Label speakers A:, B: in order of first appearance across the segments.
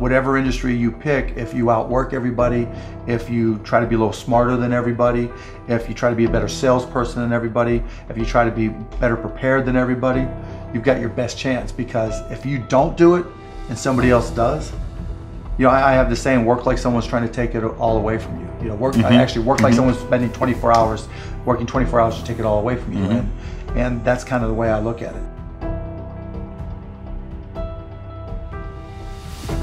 A: whatever industry you pick, if you outwork everybody, if you try to be a little smarter than everybody, if you try to be a better salesperson than everybody, if you try to be better prepared than everybody, you've got your best chance because if you don't do it and somebody else does, you know, I, I have the saying, work like someone's trying to take it all away from you. You know, work, I mm-hmm. actually work like mm-hmm. someone's spending 24 hours, working 24 hours to take it all away from you. Mm-hmm. And, and that's kind of the way I look at it.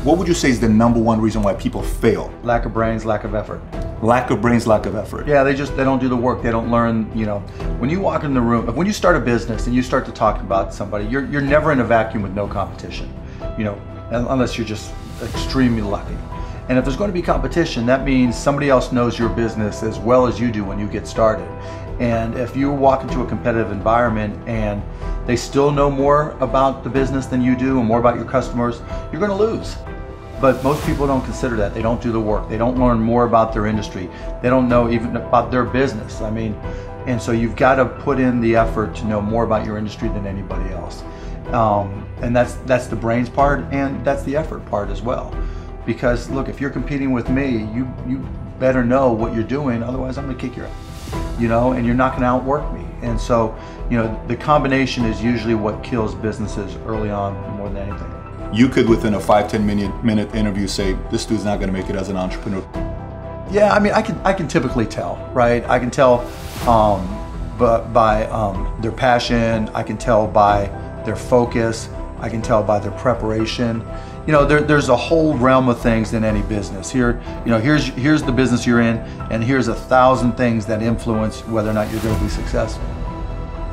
B: What would you say is the number one reason why people fail?
A: Lack of brains, lack of effort.
B: Lack of brains, lack of effort.
A: Yeah, they just they don't do the work. They don't learn. You know, when you walk in the room, when you start a business and you start to talk about somebody, you're you're never in a vacuum with no competition. You know, unless you're just extremely lucky. And if there's going to be competition, that means somebody else knows your business as well as you do when you get started. And if you walk into a competitive environment and they still know more about the business than you do and more about your customers, you're going to lose. But most people don't consider that. They don't do the work. They don't learn more about their industry. They don't know even about their business. I mean, and so you've got to put in the effort to know more about your industry than anybody else. Um, and that's that's the brains part and that's the effort part as well. Because look, if you're competing with me, you you better know what you're doing. Otherwise, I'm going to kick your ass. You know, and you're not going to outwork me. And so, you know, the combination is usually what kills businesses early on more than anything
B: you could within a five ten minute minute interview say this dude's not going to make it as an entrepreneur.
A: Yeah i mean i can i can typically tell right? I can tell um, but by um, their passion. I can tell by their focus. I can tell by their preparation. You know there, there's a whole realm of things in any business. Here you know here's here's the business you're in and here's a thousand things that influence whether or not you're going to be successful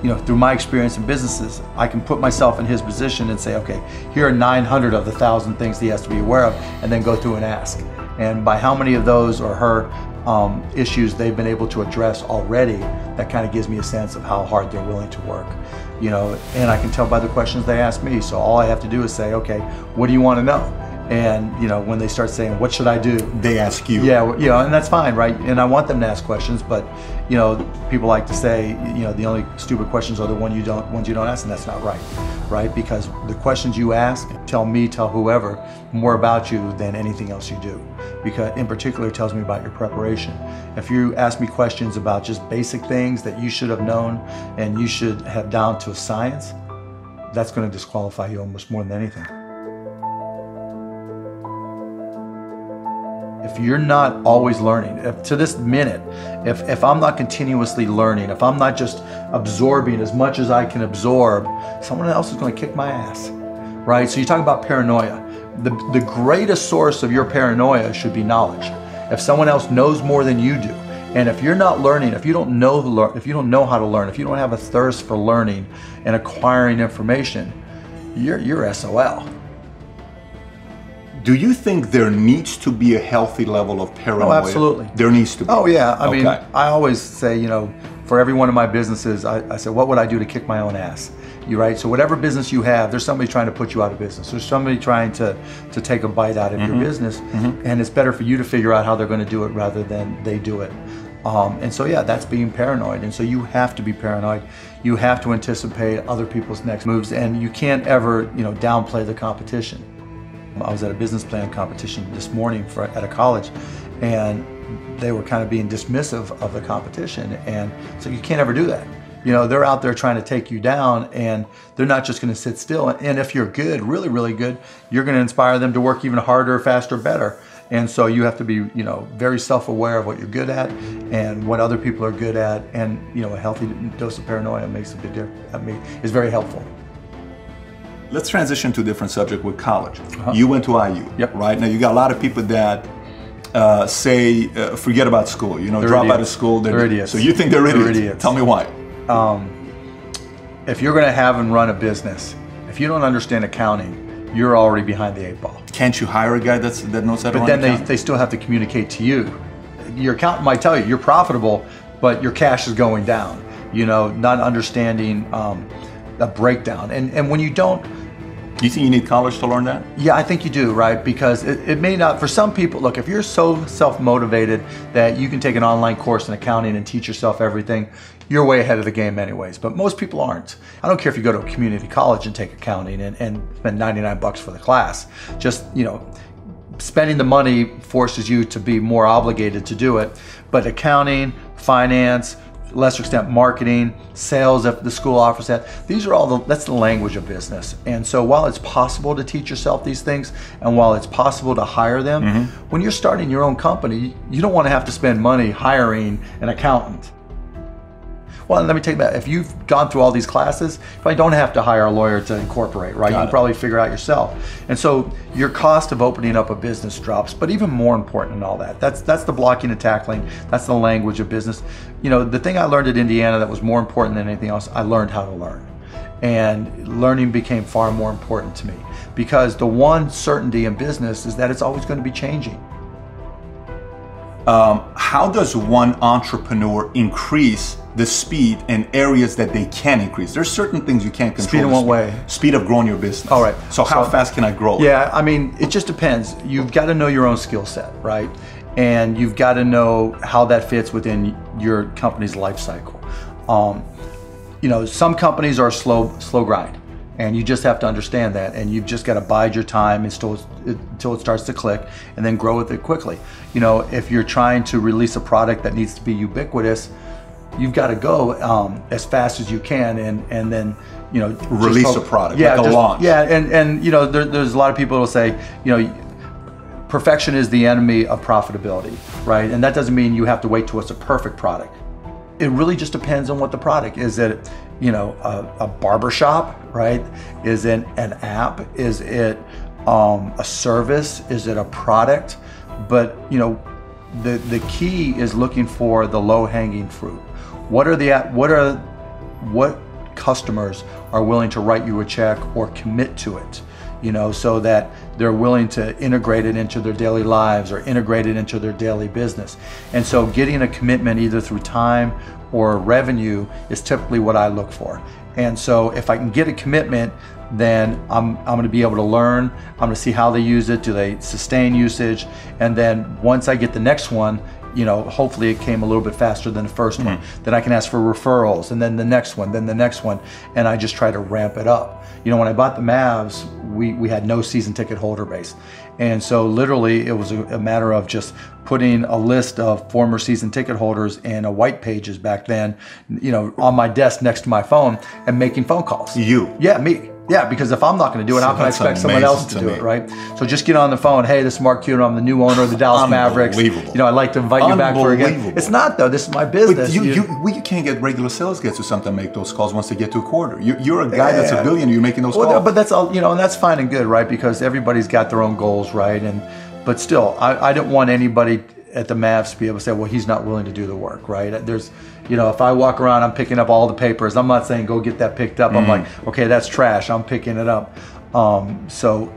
A: you know, through my experience in businesses, I can put myself in his position and say, okay, here are 900 of the thousand things he has to be aware of, and then go through and ask. And by how many of those or her um, issues they've been able to address already, that kind of gives me a sense of how hard they're willing to work. You know, and I can tell by the questions they ask me. So all I have to do is say, okay, what do you want to know? And you know, when they start saying, "What should I do?"
B: They ask you.
A: Yeah, you know, and that's fine, right? And I want them to ask questions, but you know, people like to say, you know, the only stupid questions are the one you don't ones you don't ask, and that's not right, right? Because the questions you ask tell me, tell whoever, more about you than anything else you do. Because in particular, it tells me about your preparation. If you ask me questions about just basic things that you should have known and you should have down to a science, that's going to disqualify you almost more than anything. If you're not always learning, if to this minute, if, if I'm not continuously learning, if I'm not just absorbing as much as I can absorb, someone else is going to kick my ass, right? So you talk about paranoia. The, the greatest source of your paranoia should be knowledge. If someone else knows more than you do, and if you're not learning, if you don't know if you don't know how to learn, if you don't have a thirst for learning and acquiring information, you're you're SOL
B: do you think there needs to be a healthy level of paranoia?
A: Oh, absolutely.
B: There needs to be.
A: Oh, yeah. I okay. mean, I always say, you know, for every one of my businesses, I, I said, what would I do to kick my own ass? You right? So whatever business you have, there's somebody trying to put you out of business. There's somebody trying to to take a bite out of mm-hmm. your business, mm-hmm. and it's better for you to figure out how they're going to do it rather than they do it. Um, and so yeah, that's being paranoid. And so you have to be paranoid. You have to anticipate other people's next moves, and you can't ever you know downplay the competition. I was at a business plan competition this morning for, at a college, and they were kind of being dismissive of the competition. And so you can't ever do that. You know, they're out there trying to take you down, and they're not just going to sit still. And if you're good, really, really good, you're going to inspire them to work even harder, faster, better. And so you have to be, you know, very self-aware of what you're good at and what other people are good at. And you know, a healthy dose of paranoia makes a big difference. I mean, is very helpful.
B: Let's transition to a different subject with college. Uh-huh. You went to IU,
A: yep.
B: right? Now you got a lot of people that uh, say uh, forget about school. You know,
A: they're
B: drop
A: idiots.
B: out of school.
A: They're, they're, idiots.
B: So you think they're idiots?
A: They're idiots.
B: Tell me why. Um,
A: if you're going to have and run a business, if you don't understand accounting, you're already behind the eight ball.
B: Can't you hire a guy that's that knows how to
A: But then they, they still have to communicate to you. Your accountant might tell you you're profitable, but your cash is going down. You know, not understanding um, a breakdown. And and when you don't
B: you think you need college to learn that?
A: Yeah, I think you do, right? Because it, it may not, for some people, look, if you're so self motivated that you can take an online course in accounting and teach yourself everything, you're way ahead of the game, anyways. But most people aren't. I don't care if you go to a community college and take accounting and, and spend 99 bucks for the class. Just, you know, spending the money forces you to be more obligated to do it. But accounting, finance, lesser extent marketing, sales if the school offers that. These are all the that's the language of business. And so while it's possible to teach yourself these things and while it's possible to hire them, mm-hmm. when you're starting your own company, you don't want to have to spend money hiring an accountant well, let me take that. If you've gone through all these classes, you probably don't have to hire a lawyer to incorporate, right? Got you can probably figure out yourself. And so your cost of opening up a business drops. But even more important than all that, that's that's the blocking and tackling. That's the language of business. You know, the thing I learned at Indiana that was more important than anything else, I learned how to learn. And learning became far more important to me because the one certainty in business is that it's always going to be changing.
B: Um, how does one entrepreneur increase the speed and areas that they can increase. There's certain things you can't control.
A: Speed in what way?
B: Speed of growing your business.
A: All right.
B: So how so, fast can I grow?
A: Yeah, I mean, it just depends. You've got to know your own skill set, right? And you've got to know how that fits within your company's life cycle. Um, you know, some companies are slow, slow grind, and you just have to understand that. And you've just got to bide your time until until it starts to click, and then grow with it quickly. You know, if you're trying to release a product that needs to be ubiquitous you've got to go um, as fast as you can and and then you know
B: release hope, a product yeah like a launch.
A: Yeah and and you know there, there's a lot of people who say you know perfection is the enemy of profitability right? And that doesn't mean you have to wait till it's a perfect product. It really just depends on what the product is. It you know a, a barber shop right? Is it an app? Is it um, a service? Is it a product? But you know the the key is looking for the low hanging fruit what are the what are what customers are willing to write you a check or commit to it? You know, so that they're willing to integrate it into their daily lives or integrate it into their daily business. And so getting a commitment either through time or revenue is typically what I look for. And so if I can get a commitment, then I'm, I'm going to be able to learn. I'm going to see how they use it. Do they sustain usage? And then once I get the next one, you know, hopefully it came a little bit faster than the 1st mm-hmm. one. Then I can ask for referrals, and then the next one, then the next one, and I just try to ramp it up. You know, when I bought the Mavs, we, we had no season ticket holder base. And so literally it was a, a, matter of just putting a list of former season ticket holders in a white pages back then, you know, on my desk next to my phone and making phone calls.
B: You?
A: Yeah, me. Yeah, because if I'm not going to do it, so how can I expect someone else to, to do me. it, right? So just get on the phone. Hey, this is Mark Cuban. I'm the new owner of the Dallas Mavericks. You know, I'd like to invite you back for again. It's not though. This is my business.
B: But you, you, you, you can't get regular sales guys or something make those calls once they get to a quarter. You, are a guy yeah. that's a billionaire. You're making those well, calls.
A: But that's all. You know, and that's fine and good, right? Because everybody's got their own goals, right? And but still, I, I don't want anybody at the Mavs to be able to say, well, he's not willing to do the work, right? There's, you know, if I walk around, I'm picking up all the papers. I'm not saying go get that picked up. Mm-hmm. I'm like, okay, that's trash. I'm picking it up. Um, so,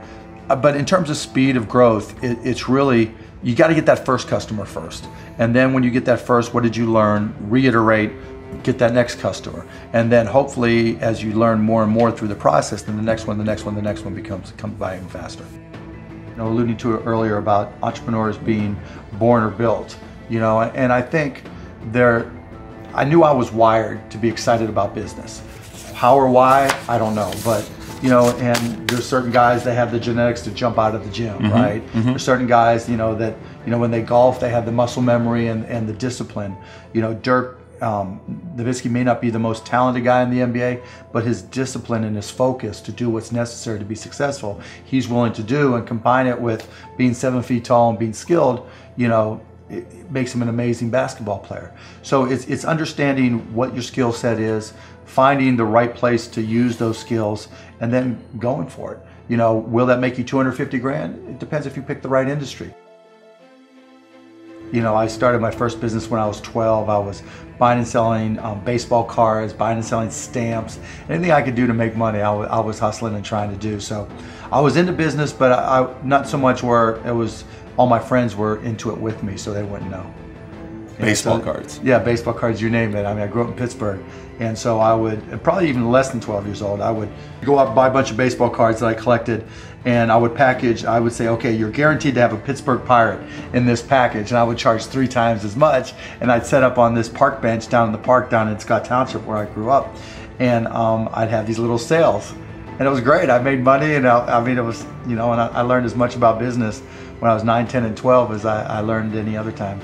A: uh, but in terms of speed of growth, it, it's really you got to get that first customer first, and then when you get that first, what did you learn? Reiterate. Get that next customer, and then hopefully, as you learn more and more through the process, then the next one, the next one, the next one becomes comes by even faster you know, alluding to it earlier about entrepreneurs being born or built, you know, and I think there, I knew I was wired to be excited about business. How or why, I don't know, but you know, and there's certain guys that have the genetics to jump out of the gym, mm-hmm, right? Mm-hmm. There's certain guys, you know, that, you know, when they golf, they have the muscle memory and, and the discipline. You know, Dirk um, Nowitzki may not be the most talented guy in the NBA, but his discipline and his focus to do what's necessary to be successful, he's willing to do and combine it with being seven feet tall and being skilled, you know, it, makes him an amazing basketball player. So it's, it's understanding what your skill set is, finding the right place to use those skills, and then going for it. You know, will that make you 250 grand? It depends if you pick the right industry. You know, I started my first business when I was 12. I was buying and selling um, baseball cards, buying and selling stamps, anything I could do to make money, I, I was hustling and trying to do. So I was into business, but I, I, not so much where it was all my friends were into it with me, so they wouldn't know.
B: Baseball so, cards.
A: Yeah, baseball cards, you name it. I mean, I grew up in Pittsburgh. And so I would, probably even less than 12 years old, I would go out and buy a bunch of baseball cards that I collected and I would package, I would say, okay, you're guaranteed to have a Pittsburgh Pirate in this package. And I would charge three times as much. And I'd set up on this park bench down in the park down in Scott Township where I grew up. And um, I'd have these little sales and it was great. I made money, and I, I mean, it was you know, and I, I learned as much about business when I was 9, 10, and 12 as I, I learned any other time.